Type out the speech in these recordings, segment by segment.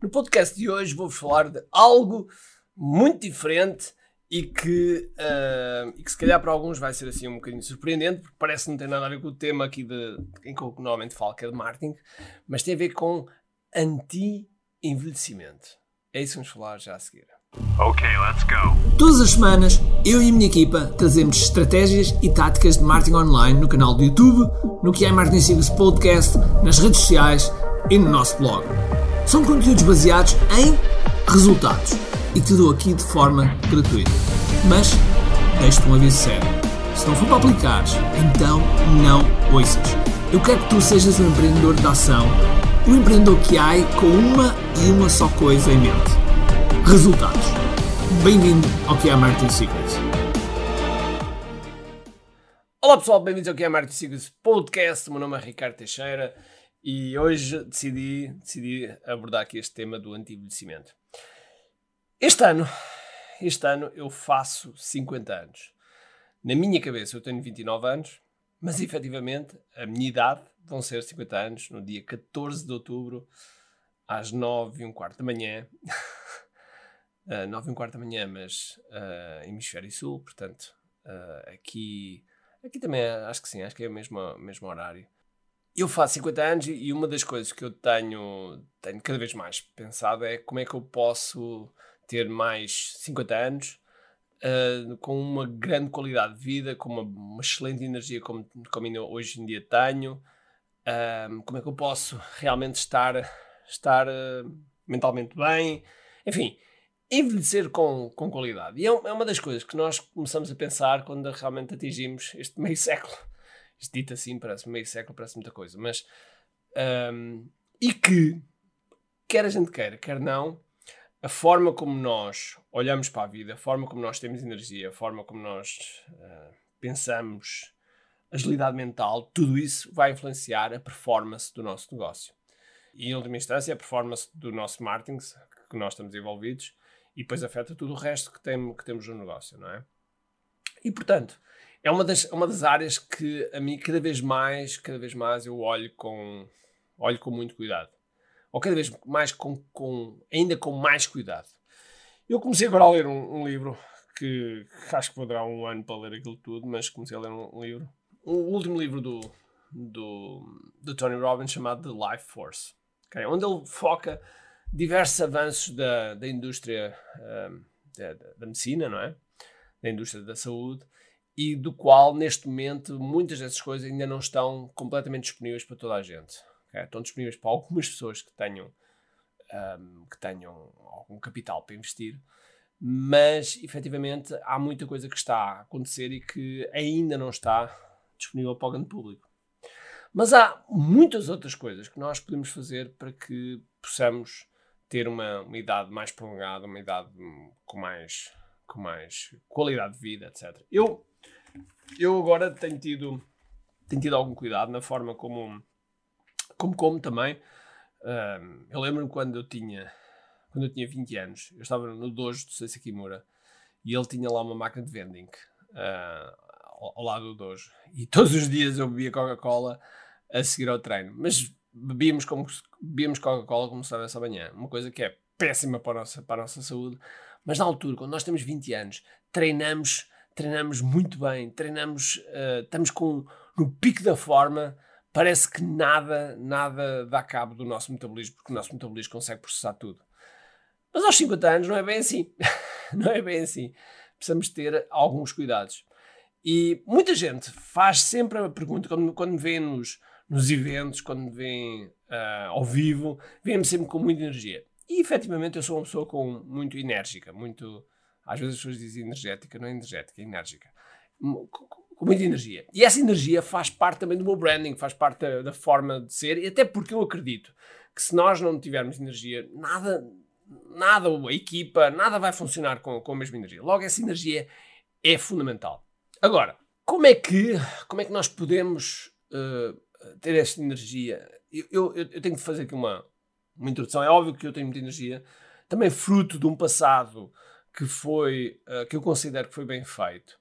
No podcast de hoje vou falar de algo muito diferente e que, uh, e que se calhar para alguns vai ser assim um bocadinho surpreendente, porque parece que não tem nada a ver com o tema aqui de, em que eu normalmente falo, que é de marketing, mas tem a ver com anti-envelhecimento. É isso que vamos falar já a seguir. Ok, let's go. Todas as semanas, eu e a minha equipa trazemos estratégias e táticas de marketing online no canal do YouTube, no que é Marketing Secrets Podcast, nas redes sociais e no nosso blog. São conteúdos baseados em resultados e te dou aqui de forma gratuita. Mas deixo-te um aviso sério. Se não for para aplicares, então não ouças. Eu quero que tu sejas um empreendedor de ação, um empreendedor que há com uma e uma só coisa em mente: resultados. Bem-vindo ao que é Marketing Secrets. Olá pessoal, bem-vindos ao que é Marketing Secrets Podcast. O meu nome é Ricardo Teixeira e hoje decidi, decidi abordar aqui este tema do anti-envelhecimento. Este ano, este ano eu faço 50 anos. Na minha cabeça eu tenho 29 anos, mas efetivamente a minha idade vão ser 50 anos no dia 14 de outubro às 9 e um quarto da manhã. uh, 9 e um quarto da manhã, mas uh, hemisfério sul, portanto uh, aqui, aqui também acho que sim, acho que é o mesmo, mesmo horário eu faço 50 anos e uma das coisas que eu tenho, tenho cada vez mais pensado é como é que eu posso ter mais 50 anos uh, com uma grande qualidade de vida, com uma, uma excelente energia como, como ainda hoje em dia tenho, uh, como é que eu posso realmente estar, estar uh, mentalmente bem, enfim, envelhecer com, com qualidade. E é, é uma das coisas que nós começamos a pensar quando realmente atingimos este meio século isto dito assim parece meio século, parece muita coisa, mas. Um, e que, quer a gente queira, quer não, a forma como nós olhamos para a vida, a forma como nós temos energia, a forma como nós uh, pensamos, agilidade mental, tudo isso vai influenciar a performance do nosso negócio. E, em última instância, a performance do nosso marketing, que nós estamos envolvidos, e depois afeta tudo o resto que, tem, que temos no negócio, não é? E, portanto, é uma das, uma das áreas que a mim cada vez mais, cada vez mais eu olho com, olho com muito cuidado. Ou cada vez mais com, com ainda com mais cuidado. Eu comecei agora a ler um, um livro que, que, acho que vou durar um ano para ler aquilo tudo, mas comecei a ler um, um livro. O último livro do, do, do Tony Robbins chamado The Life Force, okay? onde ele foca diversos avanços da, da indústria um, da, da medicina, não é? Da indústria da saúde e do qual, neste momento, muitas dessas coisas ainda não estão completamente disponíveis para toda a gente. Okay? Estão disponíveis para algumas pessoas que tenham, um, que tenham algum capital para investir, mas efetivamente há muita coisa que está a acontecer e que ainda não está disponível para o grande público. Mas há muitas outras coisas que nós podemos fazer para que possamos ter uma, uma idade mais prolongada, uma idade com mais, com mais qualidade de vida, etc. Eu eu agora tenho tido, tenho tido algum cuidado na forma como como, como também. Eu lembro-me quando eu tinha quando eu tinha 20 anos, eu estava no dojo do Sensei Kimura e ele tinha lá uma máquina de vending uh, ao, ao, lado do dojo. E todos os dias eu bebia Coca-Cola a seguir ao treino. Mas bebíamos, como, bebíamos Coca-Cola como se fosse amanhã. Uma coisa que é péssima para a, nossa, para a nossa saúde. Mas na altura, quando nós temos 20 anos, treinamos treinamos muito bem, treinamos, uh, estamos com, no pico da forma, parece que nada, nada dá cabo do nosso metabolismo, porque o nosso metabolismo consegue processar tudo. Mas aos 50 anos não é bem assim. não é bem assim. Precisamos ter alguns cuidados. E muita gente faz sempre a pergunta, quando, quando me vê nos, nos eventos, quando me vê uh, ao vivo, vê-me sempre com muita energia. E efetivamente eu sou uma pessoa com muito enérgica, muito às vezes as pessoas dizem energética, não é energética, é enérgica. Com muita energia. E essa energia faz parte também do meu branding, faz parte da, da forma de ser, e até porque eu acredito que se nós não tivermos energia, nada, nada, a equipa, nada vai funcionar com, com a mesma energia. Logo, essa energia é fundamental. Agora, como é que, como é que nós podemos uh, ter esta energia? Eu, eu, eu, tenho que fazer aqui uma, uma introdução. É óbvio que eu tenho muita energia, também fruto de um passado que foi, uh, que eu considero que foi bem feito,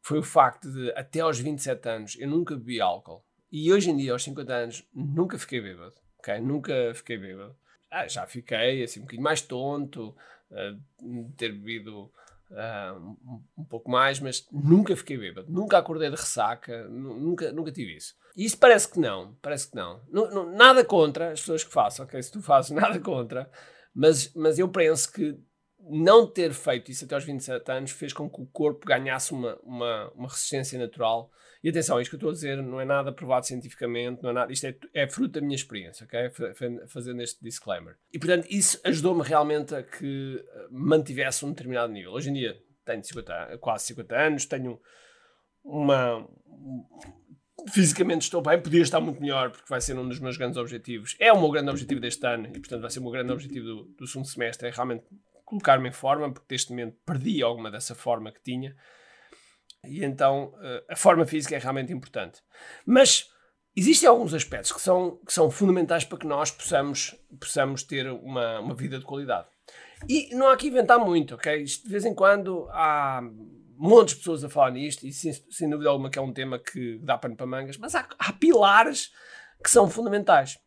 foi o facto de, até aos 27 anos, eu nunca bebi álcool. E hoje em dia, aos 50 anos, nunca fiquei bêbado. Okay? Nunca fiquei bêbado. ah, já fiquei assim um bocadinho mais tonto, uh, ter bebido uh, um, um, pouco mais, mas nunca fiquei bêbado, nunca acordei de ressaca, nunca, nunca tive isso. E isso parece que não, parece que não. Nada contra as pessoas que façam, ok? Se tu fazes, nada contra, mas, mas eu penso que não ter feito isso até aos 27 anos fez com que o corpo ganhasse uma, uma, uma resistência natural. E atenção, isto que eu estou a dizer não é nada provado cientificamente, não é nada, isto é, é fruto da minha experiência, ok? Fazendo este disclaimer. E portanto, isso ajudou-me realmente a que eh, mantivesse um determinado nível. Hoje em dia tenho 50, quase 50 anos, tenho uma. Fisicamente estou bem, podia estar muito melhor, porque vai ser um dos meus grandes objetivos. É o meu grande objetivo deste ano e, portanto, vai ser o meu grande objetivo do, do segundo semestre. É realmente colocar-me em forma, porque neste momento perdi alguma dessa forma que tinha. E então eh, a forma física é realmente importante. Mas existem alguns aspectos que são, que são fundamentais para que nós possamos, possamos ter uma, uma vida de qualidade. E não há que inventar muito, ok? De vez em quando há montes de pessoas a falar nisto, e sem, sem dúvida alguma que é um tema que dá pano para mangas, mas há, há pilares que são fundamentais.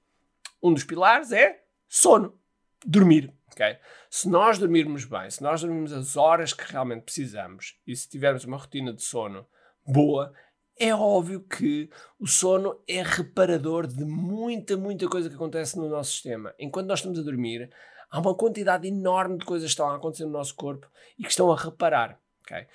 Um dos pilares é sono, dormir. Okay? Se nós dormirmos bem, se nós dormirmos as horas que realmente precisamos e se tivermos uma rotina de sono boa, é óbvio que o sono é reparador de muita, muita coisa que acontece no nosso sistema. Enquanto nós estamos a dormir, há uma quantidade enorme de coisas que estão a acontecer no nosso corpo e que estão a reparar. Okay?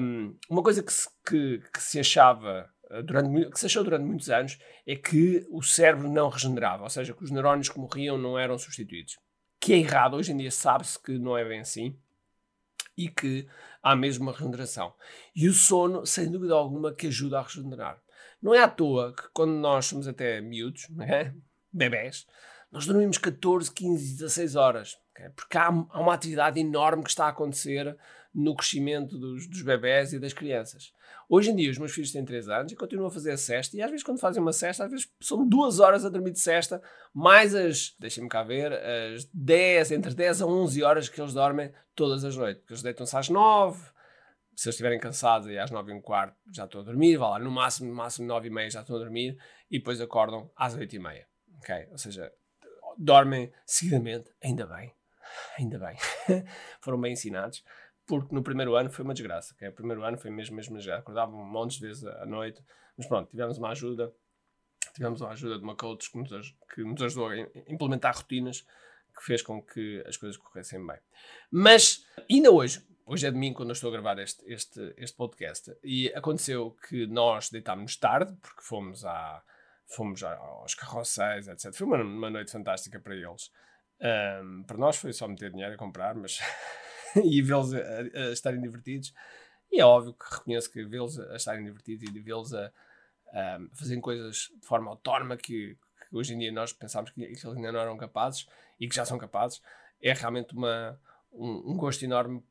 Um, uma coisa que se, que, que se achava eh, durante, que se achou durante muitos anos é que o cérebro não regenerava, ou seja, que os neurónios que morriam não eram substituídos que é errado. Hoje em dia sabe-se que não é bem assim e que há mesmo uma regeneração. E o sono, sem dúvida alguma, que ajuda a regenerar. Não é à toa que quando nós somos até miúdos, né? bebés, nós dormimos 14, 15, 16 horas. Okay? Porque há, há, uma atividade enorme que está a acontecer no crescimento dos, dos bebés e das crianças. Hoje em dia, os meus filhos têm 3 anos e continuam a fazer a cesta, e às vezes, quando fazem uma cesta, às vezes são duas horas a dormir de cesta, mais as, deixem-me cá ver, as 10, entre 10 a 11 horas que eles dormem todas as noites. Porque eles deitam-se às 9, se eles estiverem cansados, e às 9 e um quarto já estão a dormir, vá lá, no máximo, no máximo 9 e meia já estão a dormir, e depois acordam às 8 e meia. Ok? Ou seja, dormem seguidamente, ainda bem, ainda bem, foram bem ensinados porque no primeiro ano foi uma desgraça. Okay? O primeiro ano foi mesmo, mesmo já acordava um monte de vezes à noite, mas pronto, tivemos uma ajuda, tivemos a ajuda de uma coach que nos, que nos ajudou a implementar rotinas que fez com que as coisas corressem bem. Mas ainda hoje, hoje é domingo quando eu estou a gravar este, este, este podcast, e aconteceu que nós deitámos tarde, porque fomos, à, fomos aos carrosséis, etc. Foi uma, uma noite fantástica para eles. Um, para nós foi só meter dinheiro a comprar, mas e vê-los a, a, estarem divertidos. E é óbvio que reconheço que vê-los a estarem divertidos e vê-los a, a fazerem coisas de forma autónoma que, que, hoje em dia nós pensávamos que, que, eles ainda não eram capazes e que já são capazes, é realmente uma, um, um gosto enorme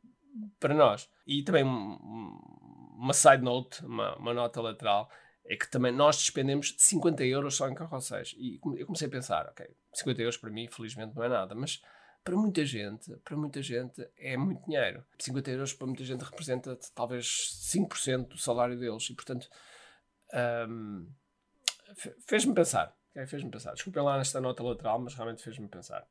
para nós. E também uma side note, uma, uma nota lateral, é que também nós despendemos 50 euros só em carroceiros. E eu comecei a pensar, ok, 50 euros para mim, felizmente, não é nada, mas para muita gente, para muita gente é muito dinheiro. 50 euros para muita gente representa talvez 5% do salário deles e, portanto, um, fez-me pensar. Fez-me pensar. Desculpem lá nesta nota lateral, mas realmente fez-me pensar.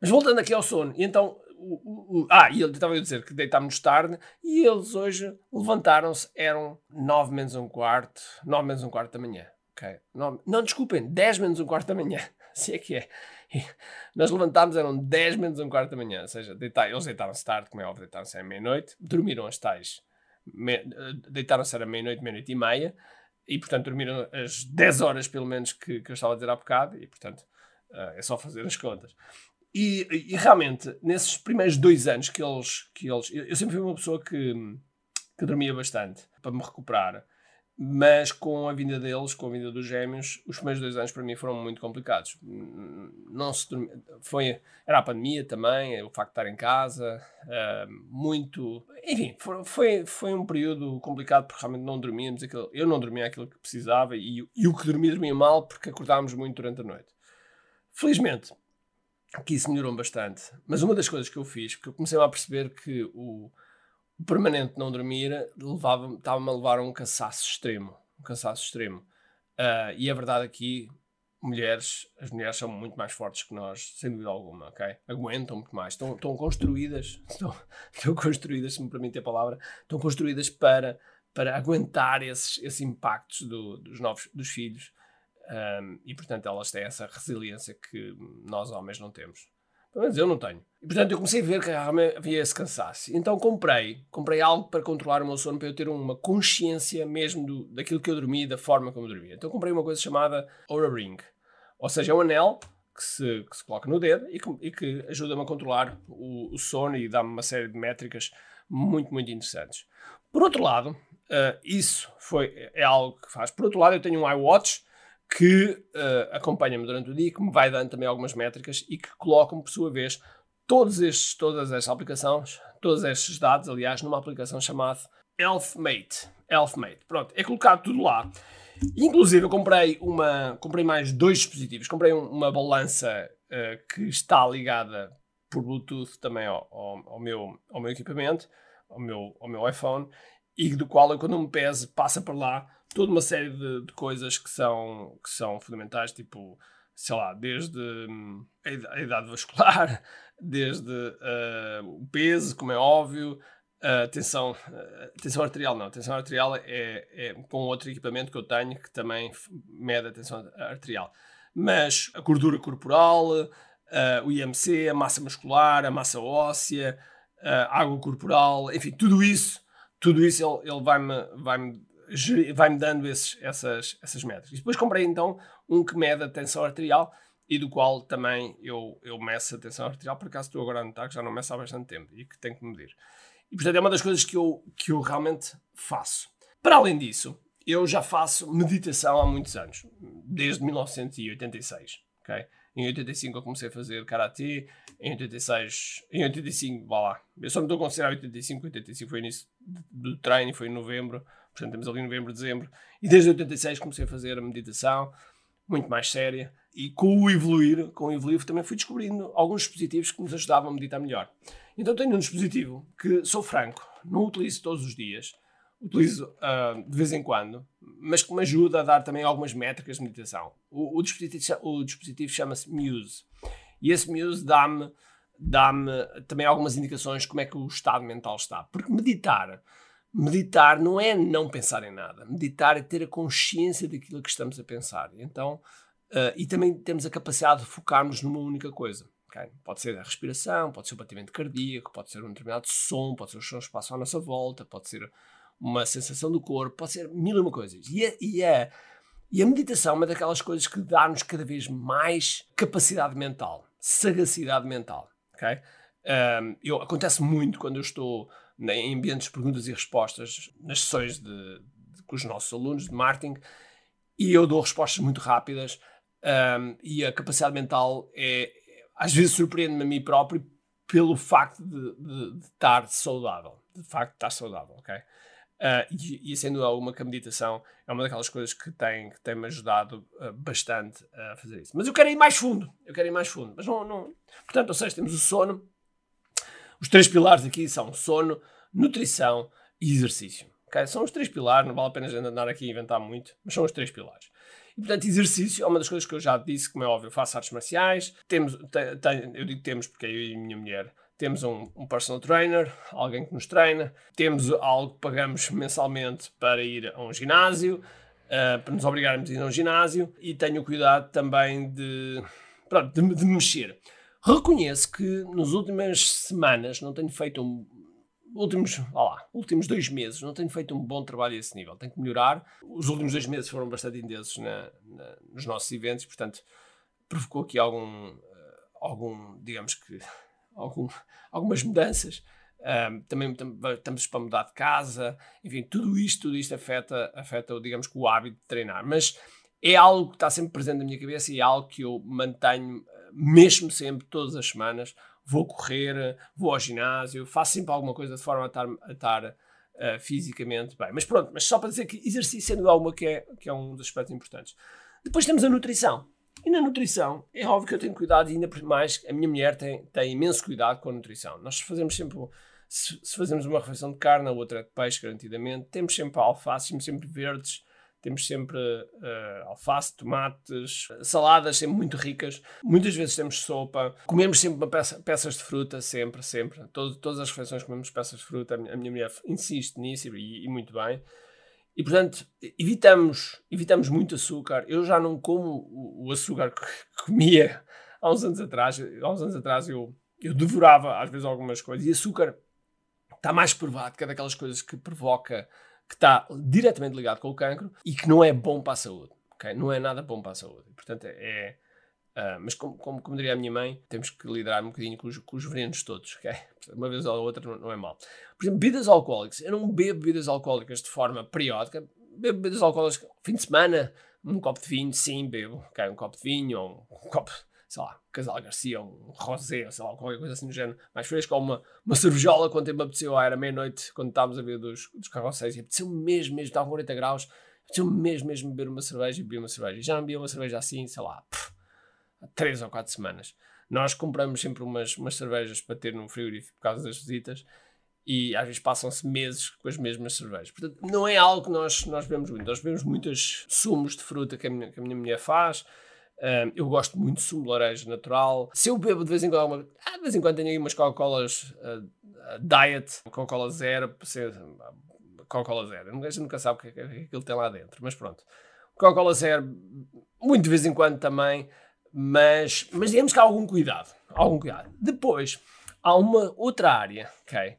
Mas voltando aqui ao sono, e então, o, o, o, ah, e ele estava a dizer que deitámos tarde e eles hoje levantaram-se, eram 9 menos um quarto, 9 menos um quarto da manhã. Okay? 9, não, desculpem, 10 menos um quarto da manhã. Assim é que é. E nós levantámos, eram 10 menos um quarto da manhã, ou seja, eles deitaram-se tarde, como é óbvio, deitaram-se à meia-noite, dormiram as tais, me, deitaram-se à meia-noite, meia-noite e meia, e portanto dormiram as 10 horas pelo menos que, que eu estava a dizer há bocado, e portanto uh, é só fazer as contas. E, e, realmente, nesses primeiros dois anos que eles. Que eles eu, eu sempre fui uma pessoa que, que dormia bastante para me recuperar. Mas com a vinda deles, com a vinda dos gêmeos, os primeiros dois anos para mim foram muito complicados. Não se foi Era a pandemia também, o facto de estar em casa, uh, muito. Enfim, foi, foi, um período complicado porque realmente não dormíamos. Aquilo, eu não dormia aquilo que precisava e, e o que dormia, dormia mal porque acordávamos muito durante a noite. Felizmente, que isso melhorou bastante. Mas uma das coisas que eu fiz, porque eu comecei a perceber que o permanente não dormir levava estava-me a levar a um cansaço extremo. Um cansaço extremo. Uh, e a verdade aqui, mulheres, as mulheres são muito mais fortes que nós, sem dúvida alguma, ok? Aguentam muito mais, estão, estão construídas, estão, estão construídas, se me permite a palavra, estão construídas para, para aguentar esses, esses impactos do, dos novos, dos filhos um, e portanto elas têm essa resiliência que nós homens não temos. Menos eu não tenho. E portanto eu comecei a ver que havia esse cansaço. Então comprei, comprei algo para controlar o meu sono, para eu ter uma consciência mesmo do, daquilo que eu dormi, da forma como eu dormia. Então comprei uma coisa chamada Aura Ring. Ou seja, é um anel que se, que se coloca no dedo e que, que ajuda-me a controlar o, o sono e dá-me uma série de métricas muito, muito interessantes. Por outro lado, uh, isso foi, é algo que faz. Por outro lado, eu tenho um iWatch que uh, acompanha-me durante o dia, que me vai dando também algumas métricas e que coloca-me, por sua vez, todos estes, todas estas aplicações, todos estes dados, aliás, numa aplicação chamada Healthmate. Healthmate. Pronto, é colocado tudo lá. Inclusive, eu comprei, uma, comprei mais dois dispositivos. Comprei um, uma balança uh, que está ligada por Bluetooth também ao, ao, ao, meu, ao meu equipamento, ao meu, ao meu iPhone, e do qual eu, quando me pese, passa por lá toda uma série de, de, coisas que são, que são fundamentais, tipo, sei lá, desde hum, a, idade vascular, desde uh, o peso, como é óbvio, uh, tensão, uh, tensão arterial não, tensão arterial é, é com outro equipamento que eu tenho que também mede a tensão arterial. Mas a gordura corporal, uh, o IMC, a massa muscular, a massa óssea, a água corporal, enfim, tudo isso, tudo isso ele, ele vai-me vai -me vai-me dando esses, essas, essas métricas. Depois comprei então um que mede a tensão arterial e do qual também eu, eu meço a tensão arterial, por acaso estou agora a notar que já não meço há bastante tempo e que tenho que medir. E portanto é uma das coisas que eu, que eu realmente faço. Para além disso, eu já faço meditação há muitos anos, desde 1986. Okay? Em 85 eu comecei a fazer karatê, em 86, em 85, vá lá. Eu só me estou a considerar 85, 85 foi o início do treino, foi em novembro portanto temos ali novembro, dezembro, e desde 86 comecei a fazer a meditação, muito mais séria, e com o evoluir, com o evoluir também fui descobrindo alguns dispositivos que nos ajudavam a meditar melhor. Então tenho um dispositivo que, sou franco, não utilizo todos os dias, utilizo uh, de vez em quando, mas que me ajuda a dar também algumas métricas de meditação. O, o dispositivo, o dispositivo chama-se Muse, e esse Muse dá-me dá-me também algumas indicações de como é que o estado mental está. Porque meditar Meditar não é não pensar em nada. Meditar é ter a consciência daquilo que estamos a pensar. Então, uh, e também temos a capacidade de focarmos numa única coisa. Okay? Pode ser a respiração, pode ser o batimento cardíaco, pode ser um determinado som, pode ser o som que passa à nossa volta, pode ser uma sensação do corpo, pode ser mil e uma coisas. E a, e a, e a meditação é uma daquelas coisas que dá-nos cada vez mais capacidade mental, sagacidade mental. Okay? Um, eu, acontece muito quando eu estou em ambientes de perguntas e respostas, nas sessões de, de, com os nossos alunos de marketing, e eu dou respostas muito rápidas um, e a capacidade mental é, às vezes surpreende-me a mim próprio pelo facto de, de, de, estar saudável, de facto de estar saudável, ok? Uh, e, e sendo alguma que a meditação é uma daquelas coisas que tem, que tem me ajudado uh, bastante a fazer isso. Mas eu quero ir mais fundo, eu quero ir mais fundo. Mas não, não... Portanto, ou seja, temos o sono, os três pilares aqui são sono, nutrição e exercício. Okay? São os três pilares, não vale a pena andar aqui a inventar muito, mas são os três pilares. E, portanto, exercício é uma das coisas que eu já disse, como é óbvio, eu faço artes marciais. Temos, te, te, eu digo temos porque é eu e a minha mulher temos um, um, personal trainer, alguém que nos treina, temos algo que pagamos mensalmente para ir a um ginásio, uh, para nos obrigarmos a ir a um ginásio, e tenho cuidado também de, pronto, de, de mexer. Reconheço que nas últimas semanas não tenho feito um. Últimos, lá, últimos dois meses não tenho feito um bom trabalho a esse nível. Tenho que melhorar. Os últimos dois meses foram bastante intensos na, na, nos nossos eventos, portanto, provocou aqui algum, algum digamos que, algum, algumas mudanças. Um, também estamos para mudar de casa, enfim, tudo isto, tudo isto afeta, afeta, digamos o hábito de treinar. Mas é algo que está sempre presente na minha cabeça e é algo que eu mantenho mesmo sempre, todas as semanas, vou correr, vou ao ginásio, faço sempre alguma coisa de forma a estar, a estar uh, fisicamente bem. Mas pronto, mas só para dizer que exercício é alguma que é, que é um dos aspectos importantes. Depois temos a nutrição. E na nutrição, é óbvio que eu tenho cuidado, ainda mais, a minha mulher tem, tem imenso cuidado com a nutrição. Nós fazemos sempre, se, se fazemos uma refeição de carne, a outra de peixe, garantidamente, temos sempre alface, temos sempre verdes, temos sempre uh, alface, tomates, saladas sempre muito ricas. Muitas vezes temos sopa. Comemos sempre peça, peças de fruta, sempre, sempre. Todo, todas as refeições comemos peças de fruta. A minha, a minha mulher insiste nisso e, e, muito bem. E, portanto, evitamos, evitamos muito açúcar. Eu já não como o, açúcar que comia há uns anos atrás. Há uns anos atrás eu, eu devorava, às vezes, algumas coisas. E açúcar está mais provado que é daquelas coisas que provoca que está diretamente ligado com o cancro e que não é bom para a saúde. Okay? Não é nada bom para a saúde. Portanto, é. Uh, mas como, como, como, diria a minha mãe, temos que lidar um bocadinho com os, com os venenos todos, okay? Uma vez ou outra não, não, é mal. Por exemplo, bebidas alcoólicas. Eu não bebo bebidas alcoólicas de forma periódica. Bebo bebidas alcoólicas fim de semana, um copo de vinho, sim, bebo. Okay? Um copo de vinho ou um, copo sei lá, um Casal Garcia, um Rosé, sei lá, qualquer coisa assim do género, mais fresco, ou uma, uma cervejola quando tempo apeteceu, ah, era meia-noite, quando estávamos a ver dos, dos carrocéis, e apeteceu mesmo, mesmo, estava com 40 graus, apeteceu mesmo, mesmo beber uma cerveja e beber uma cerveja. Já não bebia uma cerveja assim, sei lá, pff, 3 ou 4 semanas. Nós compramos sempre umas, umas cervejas para ter no frigorífico por causa das visitas, e às vezes passam-se meses com as mesmas cervejas. Portanto, não é algo que nós, nós vemos muito. Nós vemos muitos sumos de fruta que a minha, que a minha mulher faz, um, eu gosto muito de sumo de laranja natural. Se eu bebo de vez em quando, ah, de vez em quando tenho aí umas Coca-Colas uh, Diet, Coca-Cola Zero, Coca-Cola Zero. A gente nunca sabe o que é que aquilo tem lá dentro, mas pronto. Coca-Cola Zero, muito de vez em quando também, mas, mas digamos que há algum cuidado. Algum cuidado. Depois, há uma outra área, ok?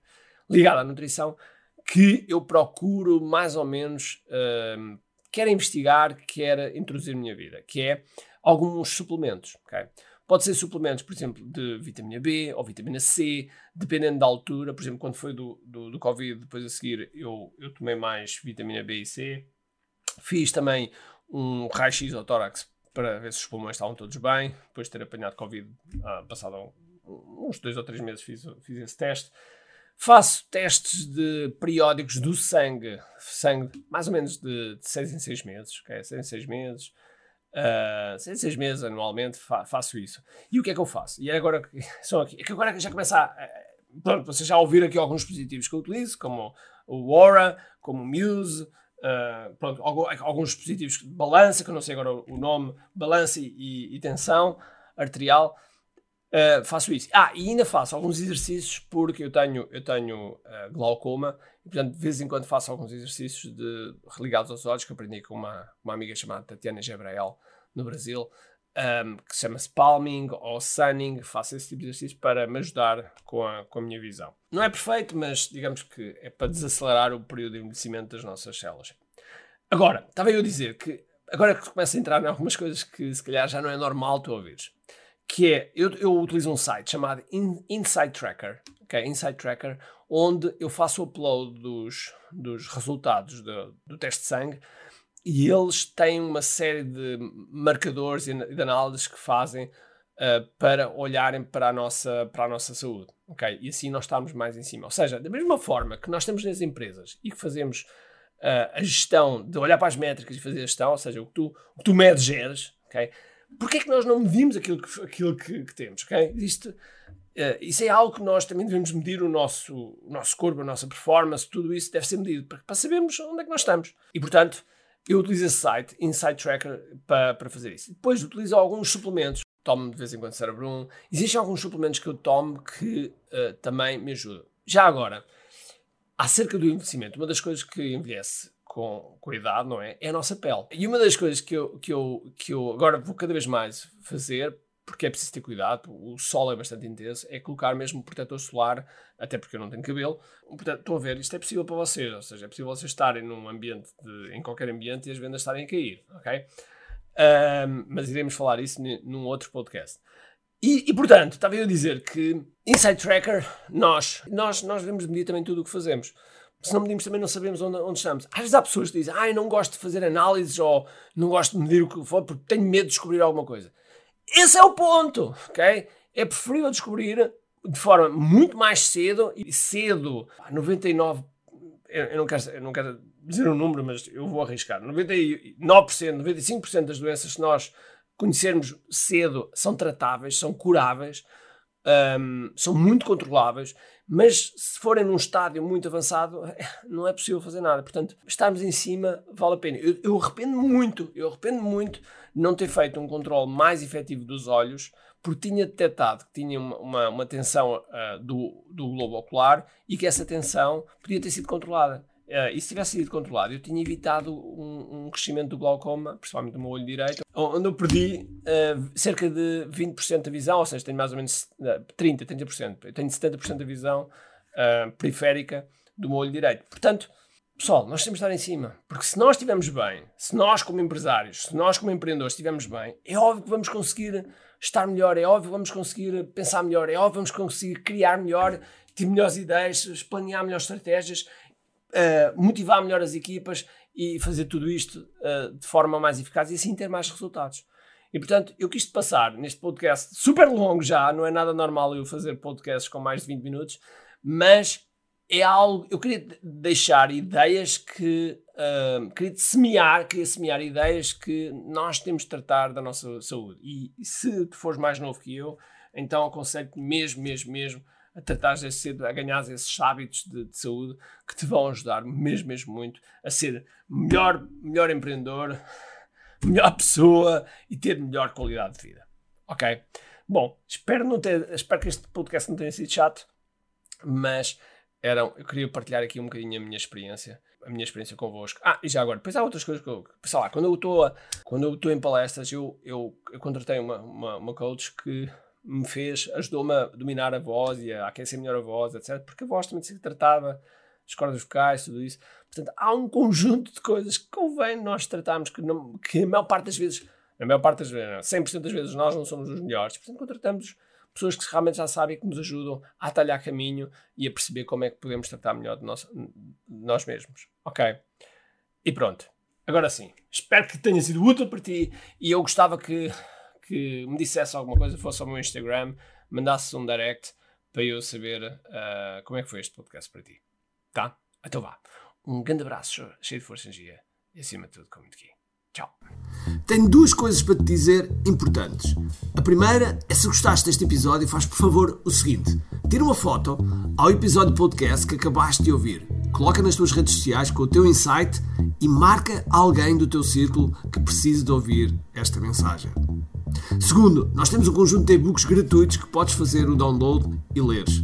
Ligada à nutrição, que eu procuro mais ou menos, uh, quer investigar, quer introduzir na minha vida, que é alguns suplementos. Okay? Pode ser suplementos, por exemplo, de vitamina B ou vitamina C, dependendo da altura. Por exemplo, quando foi do, do, do Covid, depois a seguir, eu, eu tomei mais vitamina B e C. Fiz também um raio-x ao tórax para ver se os pulmões estavam todos bem. Depois de ter apanhado Covid, ah, passado uns dois ou três meses, fiz, fiz esse teste. Faço testes de periódicos do sangue, sangue mais ou menos de, de seis em seis meses, okay? seis em seis meses. Uh, seis, seis meses anualmente fa faço isso. E o que é que eu faço? E é agora são aqui. É que agora já começa a. Pronto, vocês já ouviram aqui alguns dispositivos que eu utilizo, como o Aura, como o Muse, uh, pronto, alguns dispositivos de balança, que eu não sei agora o nome, balança e, e tensão arterial. Uh, faço isso. Ah, e ainda faço alguns exercícios porque eu tenho, eu tenho uh, glaucoma e, portanto, de vez em quando faço alguns exercícios de, ligados aos olhos que aprendi com uma, uma amiga chamada Tatiana Gebrael no Brasil, um, que se chama-se palming ou sunning. Faço esse tipo de exercício para me ajudar com a, com a minha visão. Não é perfeito, mas digamos que é para desacelerar o período de envelhecimento das nossas células. Agora, estava eu a dizer que agora que começo a entrar em algumas coisas que se calhar já não é normal tu ouvires que é, eu, eu utilizo um site chamado In, Tracker, okay? Insight Tracker, onde eu faço o upload dos, dos resultados do, do teste de sangue e eles têm uma série de marcadores e de análises que fazem uh, para olharem para a, nossa, para a nossa saúde, ok? E assim nós estamos mais em cima. Ou seja, da mesma forma que nós temos nas empresas e que fazemos uh, a gestão de olhar para as métricas e fazer a gestão, ou seja, o que tu, o que tu medes geres, ok? Porquê é que nós não medimos aquilo que, aquilo que, que temos? Okay? Existe, uh, isso é algo que nós também devemos medir o nosso, o nosso corpo, a nossa performance, tudo isso deve ser medido para, para sabermos onde é que nós estamos. E portanto, eu utilizo esse site, Insight Tracker, para, para fazer isso. Depois utilizo alguns suplementos. Tomo de vez em quando Cerebrum. Existem alguns suplementos que eu tomo que uh, também me ajudam. Já agora, acerca do envelhecimento, uma das coisas que envelhece com, com a idade, não é? É a nossa pele. E uma das coisas que eu, que eu, que eu agora vou cada vez mais fazer, porque é preciso ter cuidado, o sol é bastante intenso, é colocar mesmo um protetor solar, até porque eu não tenho cabelo. Portanto, a ver, isto é possível para vocês, ou seja, é possível vocês estarem num ambiente, de, em qualquer ambiente e as vendas estarem a cair, ok? Um, mas iremos falar isso num outro podcast. E, e, portanto, estava eu a dizer que Inside Tracker, nós, nós, nós devemos medir também tudo o que fazemos se não medimos também não sabemos onde, onde estamos. Às vezes há pessoas que dizem, ah, eu não gosto de fazer análises ou não gosto de medir o que for porque tenho medo de descobrir alguma coisa. Esse é o ponto, ok? É preferível descobrir de forma muito mais cedo e cedo, 99, eu não quero, eu não quero dizer um número, mas eu vou arriscar, 99%, 95% das doenças que nós conhecermos cedo são tratáveis, são curáveis, um, são muito controláveis, mas se forem num estádio muito avançado, não é possível fazer nada. Portanto, estarmos em cima vale a pena. Eu, eu arrependo muito, eu arrependo muito não ter feito um controle mais efetivo dos olhos, porque tinha detectado que tinha uma, uma, uma tensão uh, do, do globo ocular e que essa tensão podia ter sido controlada. Uh, e se tivesse sido controlado, eu tinha evitado um, um, crescimento do glaucoma, principalmente no meu olho direito, onde eu perdi uh, cerca de 20% da visão, ou seja, tenho mais ou menos uh, 30%, 30%. Eu tenho 70% da visão uh, periférica do meu olho direito. Portanto, pessoal, nós temos de estar em cima, porque se nós estivermos bem, se nós como empresários, se nós como empreendedores estivermos bem, é óbvio que vamos conseguir estar melhor, é óbvio que vamos conseguir pensar melhor, é óbvio que vamos conseguir criar melhor, ter melhores ideias, planear melhores estratégias uh, motivar melhor as equipas e fazer tudo isto uh, de forma mais eficaz e assim ter mais resultados. E portanto, eu quis passar neste podcast super longo já, não é nada normal eu fazer podcasts com mais de 20 minutos, mas é algo. Eu queria deixar ideias que. Uh, queria semear, queria semear ideias que nós temos de tratar da nossa saúde. E, se tu fores mais novo que eu, então aconselho-te mesmo, mesmo, mesmo a tratar de ser, a ganhar esses hábitos de, de, saúde que te vão ajudar mesmo, mesmo muito a ser melhor, melhor empreendedor, melhor pessoa e ter melhor qualidade de vida. Ok? Bom, espero, não ter, espero que este podcast não tenha sido chato, mas eram, eu queria partilhar aqui um bocadinho a minha experiência, a minha experiência convosco. Ah, e já agora, depois há outras coisas que eu, sei lá, quando eu estou, quando eu estou em palestras, eu, eu, eu contratei uma, uma, uma coach que me fez, ajudou-me a dominar a voz e a aquecer melhor a voz, etc. Porque a voz também se tratava, as cordas vocais, tudo isso. Portanto, há um conjunto de coisas que convém nós tratarmos que, não, que a maior parte das vezes, na maior parte das vezes, 100% das vezes nós não somos os melhores. Portanto, contratamos pessoas que realmente já sabem que nos ajudam a atalhar caminho e a perceber como é que podemos tratar melhor de nós, de nós mesmos. Ok? E pronto. Agora sim, espero que tenha sido útil para ti e eu gostava que que me dissesse alguma coisa, fosse ao meu Instagram, mandasse um direct para eu saber uh, como é que foi este podcast para ti. Tá? Então vá. Um grande abraço, cheio de força e energia e acima de tudo com muito aqui. Tchau. Tenho duas coisas para te dizer importantes. A primeira é se gostaste deste episódio, faz por favor o seguinte: tira uma foto ao episódio podcast que acabaste de ouvir, coloca nas tuas redes sociais com o teu insight e marca alguém do teu círculo que precise de ouvir esta mensagem. Segundo, nós temos um conjunto de e-books gratuitos que podes fazer o download e leres.